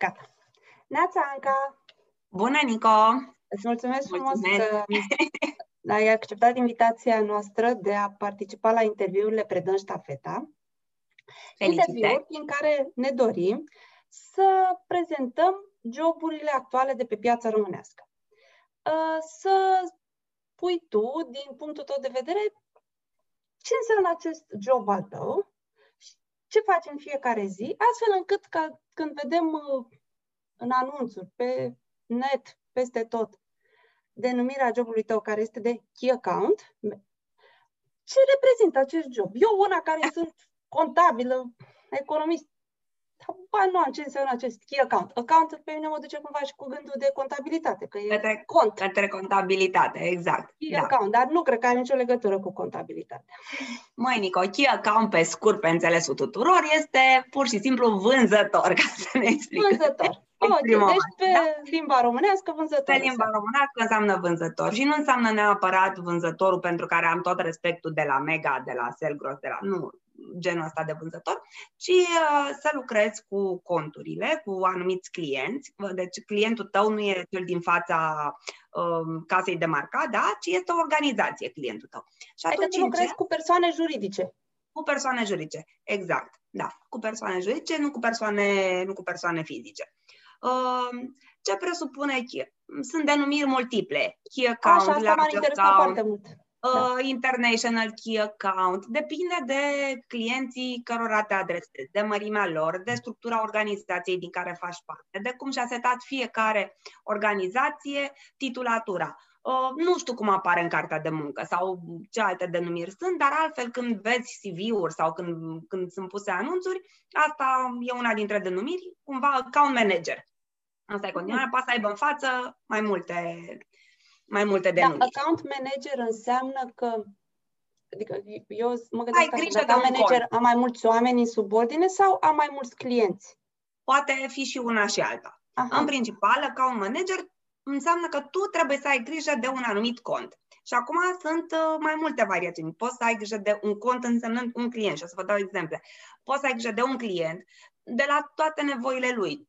Gata. Neața, Anca! Bună, Nico! Îți mulțumesc frumos că ai acceptat invitația noastră de a participa la interviurile Predăm Ștafeta. Interviuri prin care ne dorim să prezentăm joburile actuale de pe piața românească. Uh, să pui tu, din punctul tău de vedere, ce înseamnă acest job al tău, ce faci în fiecare zi, astfel încât ca când vedem uh, în anunțuri, pe net, peste tot, denumirea jobului tău care este de key account, ce reprezintă acest job? Eu, una care sunt contabilă, economist, ba nu am ce înseamnă acest key account. Account pe mine mă duce cumva și cu gândul de contabilitate, că e către, cont. Către contabilitate, exact. Key da. account, dar nu cred că are nicio legătură cu contabilitatea. Măi, Nico, key account pe scurt, pe înțelesul tuturor, este pur și simplu vânzător, ca să ne explic. Vânzător. Oh, deci pe da? limba românească vânzător. Pe limba românească înseamnă vânzător și nu înseamnă neapărat vânzătorul pentru care am tot respectul de la Mega, de la Selgros, de la... Nu, genul ăsta de vânzător, ci uh, să lucrezi cu conturile, cu anumiți clienți. Deci clientul tău nu e cel din fața uh, casei de marcat, da? ci este o organizație clientul tău. Și adică tu lucrezi ce? cu persoane juridice. Cu persoane juridice, exact. Da, cu persoane juridice, nu cu persoane, nu cu persoane fizice. Uh, ce presupune Sunt denumiri multiple. Key account, Așa, asta m-ar interesa foarte mult da. Uh, international Key Account. Depinde de clienții cărora te adresezi, de mărimea lor, de structura organizației din care faci parte, de cum și-a setat fiecare organizație titulatura. Uh, nu știu cum apare în cartea de muncă sau ce alte denumiri sunt, dar altfel când vezi CV-uri sau când, când sunt puse anunțuri, asta e una dintre denumiri, cumva account manager. Asta e continuare, poate să aibă în față mai multe mai multe denumiri. Da, account manager înseamnă că Adică eu mă gândesc Ai grijă de am manager, cont. am mai mulți oameni în subordine sau am mai mulți clienți? Poate fi și una și alta. Aha. În principal, account manager înseamnă că tu trebuie să ai grijă de un anumit cont. Și acum sunt uh, mai multe variații. Poți să ai grijă de un cont însemnând un client și o să vă dau exemple. Poți să ai grijă de un client de la toate nevoile lui.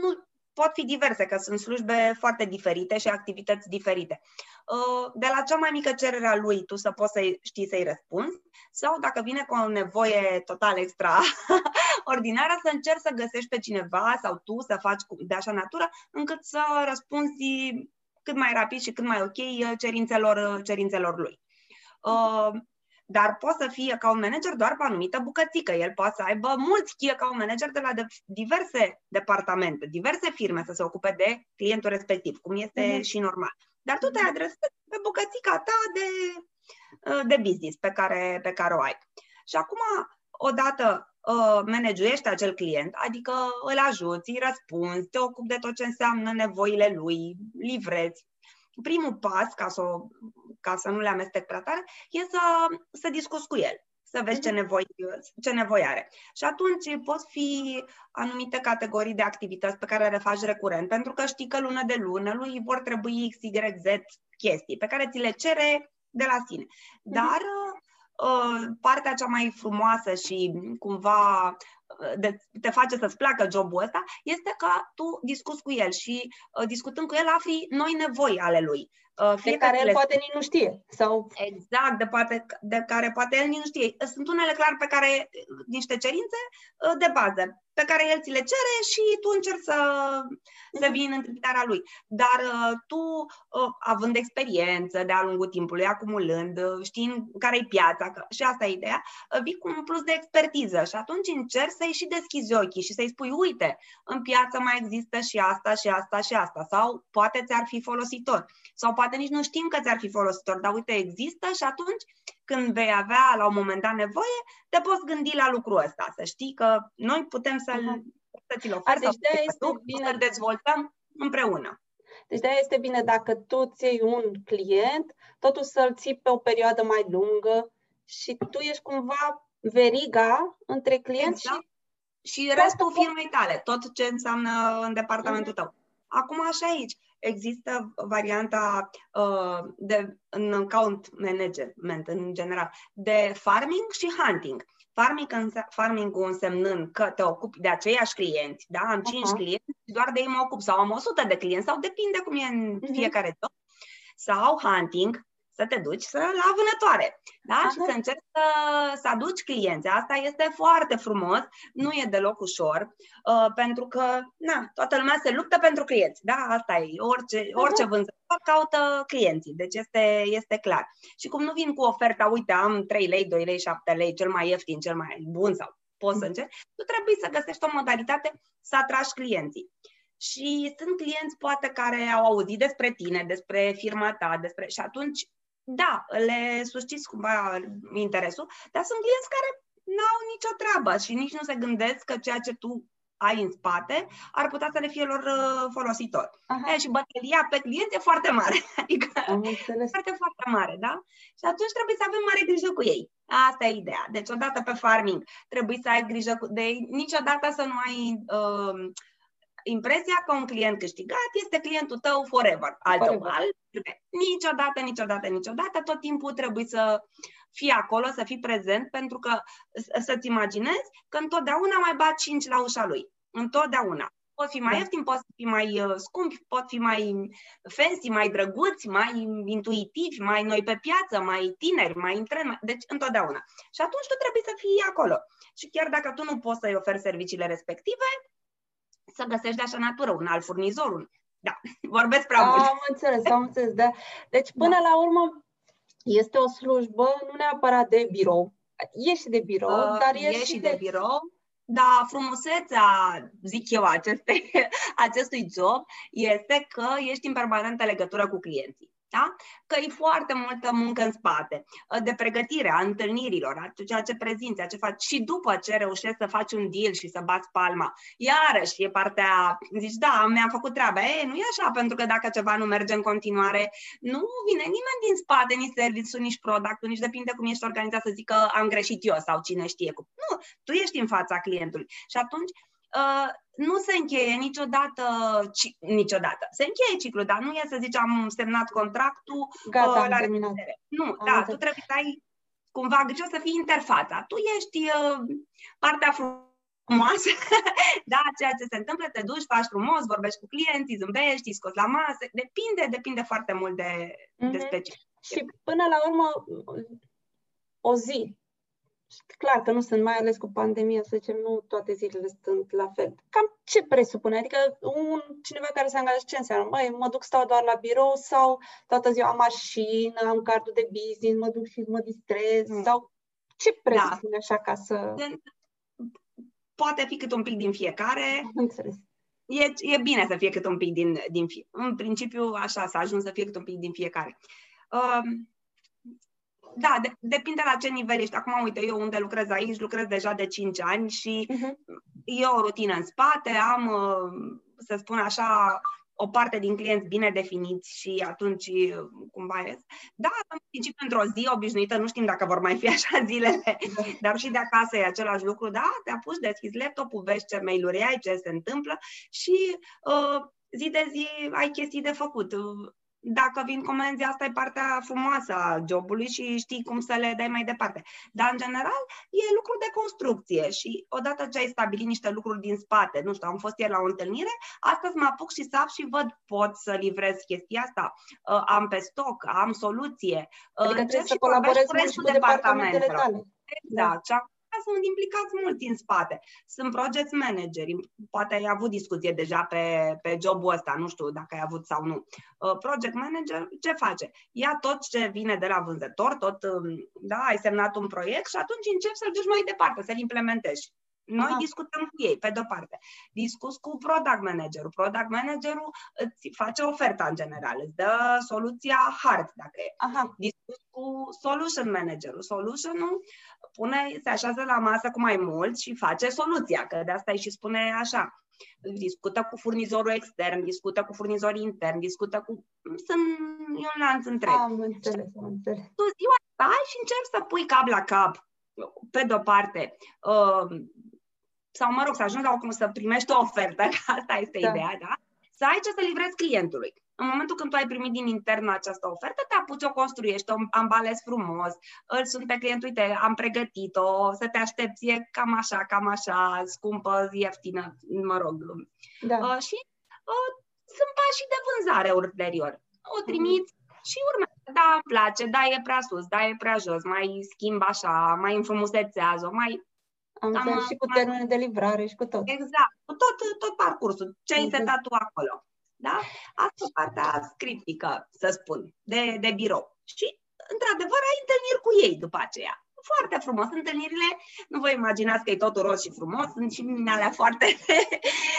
Nu pot fi diverse, că sunt slujbe foarte diferite și activități diferite. Uh, de la cea mai mică cerere a lui, tu să poți să știi să-i răspunzi, sau dacă vine cu o nevoie total extraordinară, să încerci să găsești pe cineva sau tu să faci de așa natură, încât să răspunzi cât mai rapid și cât mai ok uh, cerințelor, uh, cerințelor lui. Dar poate să fie account manager doar pe anumită bucățică. El poate să aibă mulți key account manager de la diverse departamente, diverse firme să se ocupe de clientul respectiv, cum este uh-huh. și normal. Dar tu te adresezi pe bucățica ta de, uh, de business pe care, pe care o ai. Și acum, odată uh, managuiești acel client, adică îl ajuți, îi răspunzi, te ocupi de tot ce înseamnă nevoile lui, livrezi, primul pas, ca să, ca să nu le amestec prea tare, e să, să discuți cu el, să vezi ce mhm. nevoi, ce nevoi are. Și atunci pot fi anumite categorii de activități pe care le faci recurent, pentru că știi că lună de lună lui vor trebui X, Y, Z chestii pe care ți le cere de la sine. Mhm. Dar uh, partea cea mai frumoasă și cumva de, te face să-ți placă jobul ăsta, este că tu discuți cu el și uh, discutând cu el afli noi nevoi ale lui. Uh, fie de care el le... poate nici nu știe. Sau... Exact, de, poate, de care poate el nici nu știe. Sunt unele clar pe care, niște cerințe uh, de bază, pe care el ți le cere și tu încerci să, să mhm. vii în întâmpinarea lui. Dar uh, tu, uh, având experiență de-a lungul timpului, acumulând, uh, știind care e piața, că, și asta e ideea, uh, vii cu un plus de expertiză și atunci încerci să-i și deschizi ochii și să-i spui, uite, în piață mai există și asta, și asta, și asta, sau poate ți-ar fi folositor, sau poate nici nu știm că ți-ar fi folositor, dar uite, există și atunci când vei avea la un moment dat nevoie, te poți gândi la lucrul ăsta, să știi că noi putem să-l, uh-huh. să ți-l oferi, deci de este tu, bine. să-l dezvoltăm împreună. Deci de este bine dacă tu ți iei un client, totul să-l ții pe o perioadă mai lungă și tu ești cumva veriga între client exact. și și restul firmei tale, tot ce înseamnă în departamentul uh-huh. tău. Acum așa aici există varianta uh, de în account management în general, de farming și hunting. Farming, farming însemnând că te ocupi de aceiași clienți, da? Am 5 uh-huh. clienți și doar de ei mă ocup, sau am 100 de clienți, sau depinde cum e în uh-huh. fiecare job. Sau hunting, să te duci să, la vânătoare, da? Aha. Și să încerci să, să aduci clienți. Asta este foarte frumos, nu e deloc ușor, uh, pentru că, na, toată lumea se luptă pentru clienți, da? Asta e, orice, orice vânzător caută clienții, deci este, este clar. Și cum nu vin cu oferta, uite, am 3 lei, 2 lei, 7 lei, cel mai ieftin, cel mai bun sau poți să încerci, tu trebuie să găsești o modalitate să atragi clienții. Și sunt clienți poate care au auzit despre tine, despre firma ta, despre și atunci da, le susciți cumva interesul, dar sunt clienți care n-au nicio treabă și nici nu se gândesc că ceea ce tu ai în spate ar putea să le fie lor uh, folositor. E, și bătălia pe client e foarte mare, adică foarte, foarte mare, da? Și atunci trebuie să avem mare grijă cu ei. Asta e ideea. Deci odată pe farming trebuie să ai grijă cu, de ei, niciodată să nu ai uh, impresia că un client câștigat este clientul tău forever. Altul, alt, niciodată, niciodată, niciodată, tot timpul trebuie să fii acolo, să fii prezent, pentru că să-ți imaginezi că întotdeauna mai bat 5 la ușa lui. Întotdeauna. Pot fi mai da. ieftin, pot fi mai uh, scumpi, pot fi mai fancy, mai drăguți, mai intuitivi, mai noi pe piață, mai tineri, mai în tren. Deci, întotdeauna. Și atunci tu trebuie să fii acolo. Și chiar dacă tu nu poți să-i oferi serviciile respective, să găsești de așa natură un alt furnizor. Un... Da, vorbesc prea mult. Am înțeles, am înțeles, da. Deci, până da. la urmă, este o slujbă nu neapărat de birou. E și de birou, uh, dar e, e și de, de birou. Dar frumusețea, zic eu, aceste, acestui job este că ești în permanentă legătură cu clienții. Da? Că e foarte multă muncă în spate, ă, de pregătire a întâlnirilor, a ceea ce prezinți, a ce faci. Și după ce reușești să faci un deal și să bați palma, iarăși e partea, zici, da, mi-am făcut treaba. Ei, nu e așa, pentru că dacă ceva nu merge în continuare, nu vine nimeni din spate, nici serviciul, nici productul, nici depinde cum ești organizat să zică am greșit eu sau cine știe cum. Nu, tu ești în fața clientului. Și atunci Uh, nu se încheie niciodată, ci, niciodată. Se încheie ciclul, dar nu e să zici am semnat contractul Gata, uh, la terminat. Nu, am da, înțeleg. tu trebuie să ai cumva grijă să fii interfața. Tu ești uh, partea frumoasă, da, ceea ce se întâmplă, te duci, faci frumos, vorbești cu clienții, zâmbești, scoți la masă, depinde, depinde foarte mult de, mm-hmm. de mhm. specific. Și până la urmă, o zi clar că nu sunt, mai ales cu pandemia, să zicem, nu toate zilele sunt la fel. Cam ce presupune? Adică un cineva care se angajează, ce înseamnă? Măi, mă duc, stau doar la birou sau toată ziua am mașină, am cardul de business, mă duc și mă distrez mm. sau ce presupune da. așa ca să... Poate fi cât un pic din fiecare. Înțeles. E, e bine să fie cât un pic din, din fie. În principiu, așa, să ajung să fie cât un pic din fiecare. Uh, da, de, depinde la ce nivel ești. Acum, uite, eu unde lucrez aici, lucrez deja de 5 ani și uh-huh. e o rutină în spate, am, uh, să spun așa, o parte din clienți bine definiți și atunci uh, cumva ies. Da, în principiu, într-o zi obișnuită, nu știm dacă vor mai fi așa zilele, dar și de acasă e același lucru. Da, te apuci, deschizi laptopul, vezi ce mail-uri ai, ce se întâmplă și uh, zi de zi ai chestii de făcut dacă vin comenzi, asta e partea frumoasă a jobului și știi cum să le dai mai departe. Dar, în general, e lucru de construcție și odată ce ai stabilit niște lucruri din spate, nu știu, am fost ieri la o întâlnire, astăzi mă apuc și sap și văd, pot să livrez chestia asta, uh, am pe stoc, am soluție. Uh, adică trebuie să colaborezi cu restul departamentele tale. Exact. Da sunt implicați mulți în spate. Sunt project manageri, poate ai avut discuție deja pe, pe jobul ăsta, nu știu dacă ai avut sau nu. Uh, project manager ce face? Ia tot ce vine de la vânzător, tot, um, da, ai semnat un proiect și atunci începi să-l duci mai departe, să-l implementezi. Noi Aha. discutăm cu ei, pe de-o parte. Discuți cu product managerul. Product managerul îți face oferta în general, îți dă soluția hard, dacă e. Aha. Discuți cu solution managerul. Solution-ul pune, se așează la masă cu mai mulți și face soluția, că de asta îi și spune așa. Discută cu furnizorul extern, discută cu furnizorii interni, discută cu... Sunt un lanț întreg. Am înțeles, am înțeles. Tu ziua stai și încerci să pui cap la cap, pe de-o parte, uh, sau, mă rog, să ajungi la cum să primești o ofertă, că asta este da. ideea, da? Să ai ce să livrezi clientului. În momentul când tu ai primit din intern această ofertă, te apuci, o construiești, o ambalezi frumos, îl sunt pe client, uite, am pregătit-o, să te aștepți, e cam așa, cam așa, scumpă, ieftină, mă rog. Da. Uh, și uh, sunt pașii de vânzare ulterior. O mhm. trimiți mm-hmm. și urmează. Da, îmi place, da, e prea sus, da, e prea jos, mai schimb așa, mai înfrumusețează, mai am înțeles și cu termenul de livrare și cu tot. Exact, cu tot, tot parcursul, ce ai setat tu acolo. Da? Asta e partea scriptică, să spun, de, de birou. Și, într-adevăr, ai întâlniri cu ei după aceea foarte frumos. Întâlnirile, nu vă imaginați că e totul roz și frumos, sunt și mine alea foarte...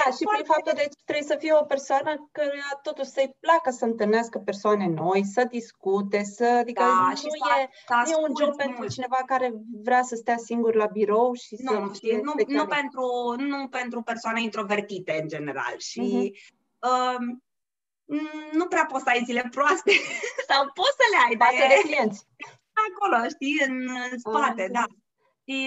Da, și foarte... prin faptul de trebuie să fie o persoană care totuși să-i placă să întâlnească persoane noi, să discute, să... Adică da, nu, și e, nu e un job pentru cineva care vrea să stea singur la birou și nu, să... Știi, nu, nu, pentru, nu pentru persoane introvertite în general și... Uh-huh. Uh, nu prea poți să ai zile proaste. Sau poți să le ai, dar e... de clienți. Acolo, știi, în, în spate, da. Și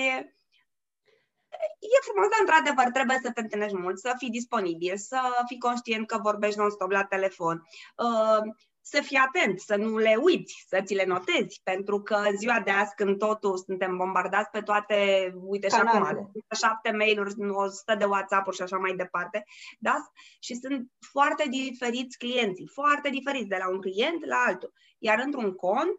e frumos, dar într-adevăr trebuie să te întâlnești mult, să fii disponibil, să fii conștient că vorbești non-stop la telefon, uh, să fii atent, să nu le uiți, să ți le notezi, pentru că ziua de azi, când totul suntem bombardați pe toate, uite și acum, șapte mail-uri, 100 de WhatsApp-uri și așa mai departe, da? Și sunt foarte diferiți clienții, foarte diferiți de la un client la altul. Iar într-un cont,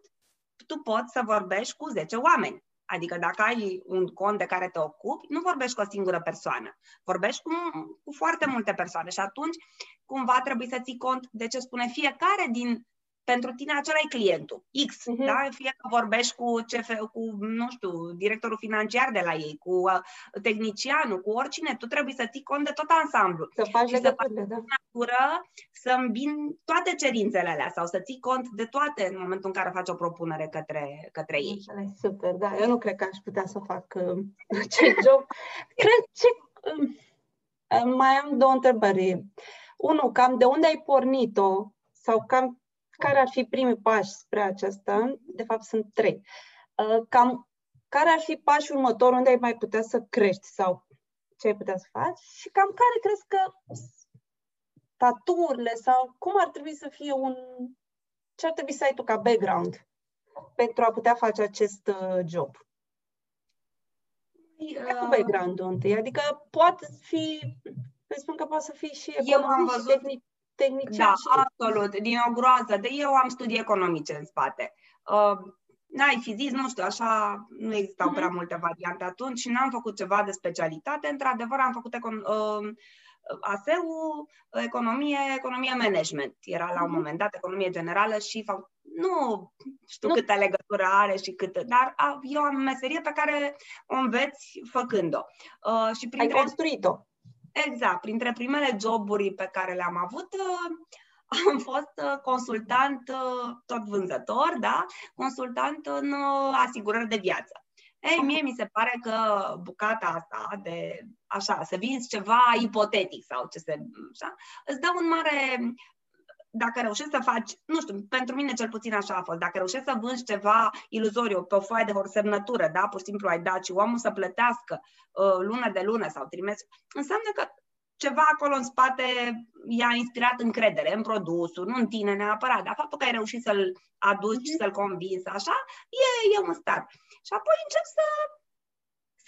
tu poți să vorbești cu 10 oameni. Adică dacă ai un cont de care te ocupi, nu vorbești cu o singură persoană, vorbești cu, cu foarte multe persoane și atunci cumva trebuie să ții cont de ce spune fiecare din pentru tine acela e clientul, X, uh-huh. da? Fie că vorbești cu, CF, cu, nu știu, directorul financiar de la ei, cu uh, tehnicianul, cu oricine, tu trebuie să ții cont de tot ansamblu. Să faci și să faci da. natură, să îmbin toate cerințele alea sau să ții cont de toate în momentul în care faci o propunere către, către ei. Super, da. Eu nu cred că aș putea să fac uh, acest job. cred ce... Uh, mai am două întrebări. Unu, cam de unde ai pornit-o sau cam care ar fi primii pași spre aceasta? De fapt, sunt trei. Uh, cam care ar fi pașii următor unde ai mai putea să crești sau ce ai putea să faci și cam care crezi că taturile sau cum ar trebui să fie un... ce ar trebui să ai tu ca background pentru a putea face acest uh, job? Uh... cu background-ul întâi, adică poate fi, îți spun că poate să fie și eu am văzut, tehnic, tehnician. Da, și... absolut, din o groază. De eu am studii economice în spate. Uh, n-ai fi zis, nu știu, așa nu existau prea mhm. multe variante atunci și n-am făcut ceva de specialitate. Într-adevăr, am făcut econ- uh, ASEU, economie, economie management. Era la un mhm. moment dat economie generală și fac, nu știu nu. câtă legătură are și câtă, dar a, eu am meserie pe care o înveți făcând-o. Uh, și printre, Ai construit-o. Exact. Printre primele joburi pe care le-am avut, uh, am fost uh, consultant, uh, tot vânzător, da? Consultant în asigurări de viață. Ei, mie mi se pare că bucata asta de, așa, să vinzi ceva ipotetic sau ce se, așa, îți dă un mare dacă reușești să faci, nu știu, pentru mine cel puțin așa a fost, dacă reușești să vânzi ceva iluzoriu pe o foaie de semnătură, da, pur și simplu ai dat și omul să plătească uh, lună de lună sau trimestru, înseamnă că ceva acolo în spate i-a inspirat încredere în produsul, nu în tine neapărat, dar faptul că ai reușit să-l aduci, mm-hmm. să-l convinzi, așa, e, e un start. Și apoi încep să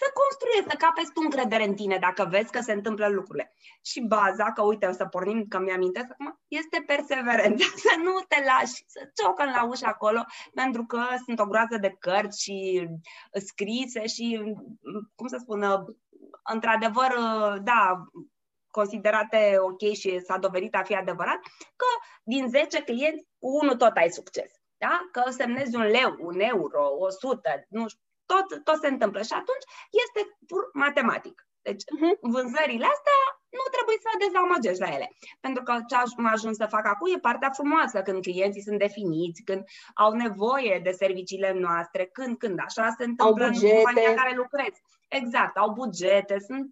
să construiești, să capeți tu încredere în tine dacă vezi că se întâmplă lucrurile. Și baza, că uite, o să pornim, că mi-amintesc acum, este perseverența, să nu te lași, să ciocă la ușă acolo, pentru că sunt o groază de cărți și scrise și, cum să spun, într-adevăr, da, considerate ok și s-a dovedit a fi adevărat, că din 10 clienți, cu unul tot ai succes. Da? Că semnezi un leu, un euro, 100, nu știu, tot, tot se întâmplă și atunci este pur matematic. Deci uh-huh. vânzările astea nu trebuie să dezamăgești la ele. Pentru că ce am ajuns să fac acum e partea frumoasă, când clienții sunt definiți, când au nevoie de serviciile noastre, când, când așa se întâmplă în compania care lucrez. Exact, au bugete, sunt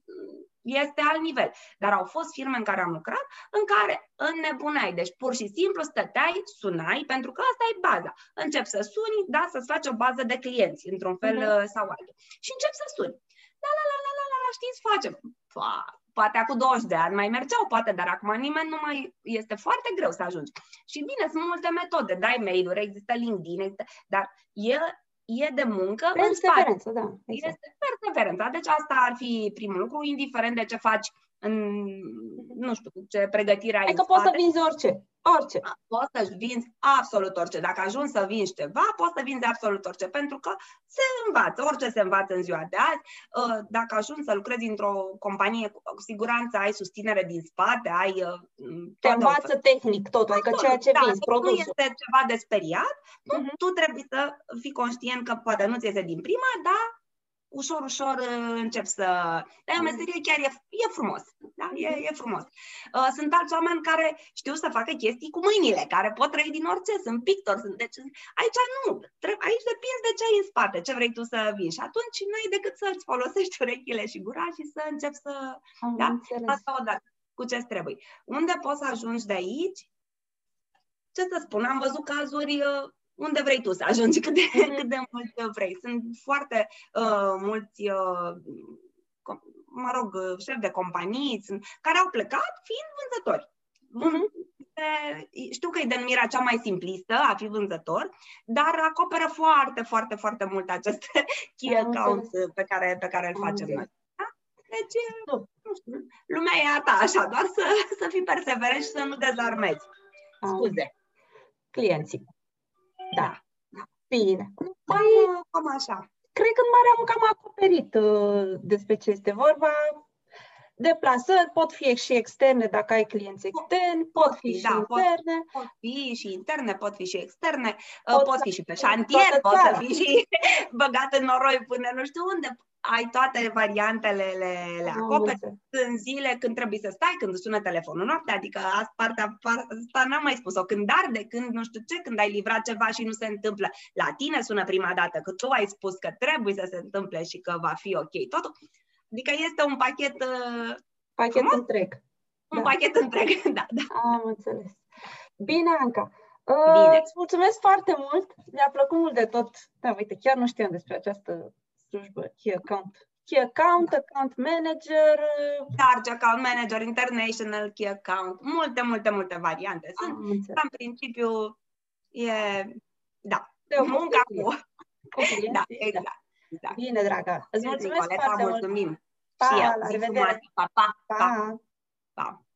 este alt nivel. Dar au fost firme în care am lucrat în care înnebuneai. Deci pur și simplu stăteai, sunai, pentru că asta e baza. Încep să suni, da, să-ți faci o bază de clienți, într-un fel uh-huh. sau altul. Și încep să suni. La, la, la, la, la, la, știți, facem. Fa, poate acum 20 de ani mai mergeau, poate, dar acum nimeni nu mai este foarte greu să ajungi. Și bine, sunt multe metode, dai mail-uri, există LinkedIn, există, dar e, e de muncă în spate. da. Exact. Este perseverența. Deci asta ar fi primul lucru, indiferent de ce faci în, nu știu, ce pregătire ai Adică poți să vinzi orice. Orice. Poți să vinzi absolut orice. Dacă ajungi să vinzi ceva, poți să vinzi absolut orice, pentru că se învață, orice se învață în ziua de azi. Uh, dacă ajungi să lucrezi într-o companie, cu siguranță ai susținere din spate, ai... Uh, Te învață o... tehnic totul, adică ceea ce da, vinzi, produsul. Nu este ceva de speriat, uh-huh. tu trebuie să fii conștient că poate nu ți iese din prima, dar ușor, ușor uh, încep să... Dar e o meserie chiar e, e frumos. Da? E, e frumos. Uh, sunt alți oameni care știu să facă chestii cu mâinile, care pot trăi din orice, sunt pictori. Sunt... Deci aici nu. Aici depinde de ce ai în spate, ce vrei tu să vin. Și atunci nu ai decât să-ți folosești urechile și gura și să începi să... Am da? Asta odată. Cu ce trebuie. Unde poți să ajungi de aici? Ce să spun, am văzut cazuri uh, unde vrei tu să ajungi, cât de, mm-hmm. cât de mult vrei. Sunt foarte uh, mulți, uh, mă rog, șefi de companii sunt, care au plecat fiind vânzători. Mm-hmm. Știu că e denumirea cea mai simplistă, a fi vânzător, dar acoperă foarte, foarte, foarte mult acest key account pe care, pe care îl facem noi. Da? Deci, nu știu, lumea e a ta, așa, doar să, să fii perseverent și să nu dezarmezi. Scuze. Clienții. Da. Bine. Cam, cam așa. Cred că în mare am cam acoperit uh, despre ce este vorba. Deplasări pot fi și externe dacă ai clienți externi, pot, pot fi, fi și da, interne. Pot, pot fi și interne, pot fi și externe, uh, pot, pot fi și pe șantier, pot să fi și băgat în noroi până nu știu unde ai toate variantele, le, le acoperi. Sunt zile când trebuie să stai, când sună telefonul noapte, adică asta, partea, asta n-am mai spus-o, când arde, când nu știu ce, când ai livrat ceva și nu se întâmplă. La tine sună prima dată că tu ai spus că trebuie să se întâmple și că va fi ok totul. Adică este un pachet uh, Pachet frumos? întreg. Un da. pachet întreg, da, da. Am înțeles. Bine, Anca. Uh, Bine. Îți mulțumesc foarte mult. Mi-a plăcut mult de tot. Da, uite, chiar nu știam despre această slujbă, key account. Key account, account manager. Large account manager, international key account. Multe, multe, multe variante. Sunt, în principiu, e, da, de munca cu... cu clienții, da, exact. Da. Exact. Bine, draga. Îți mulțumesc Nicoleta, foarte mulțumim. mult. Pa, și eu. la revedere. Pa, pa, pa. pa. pa.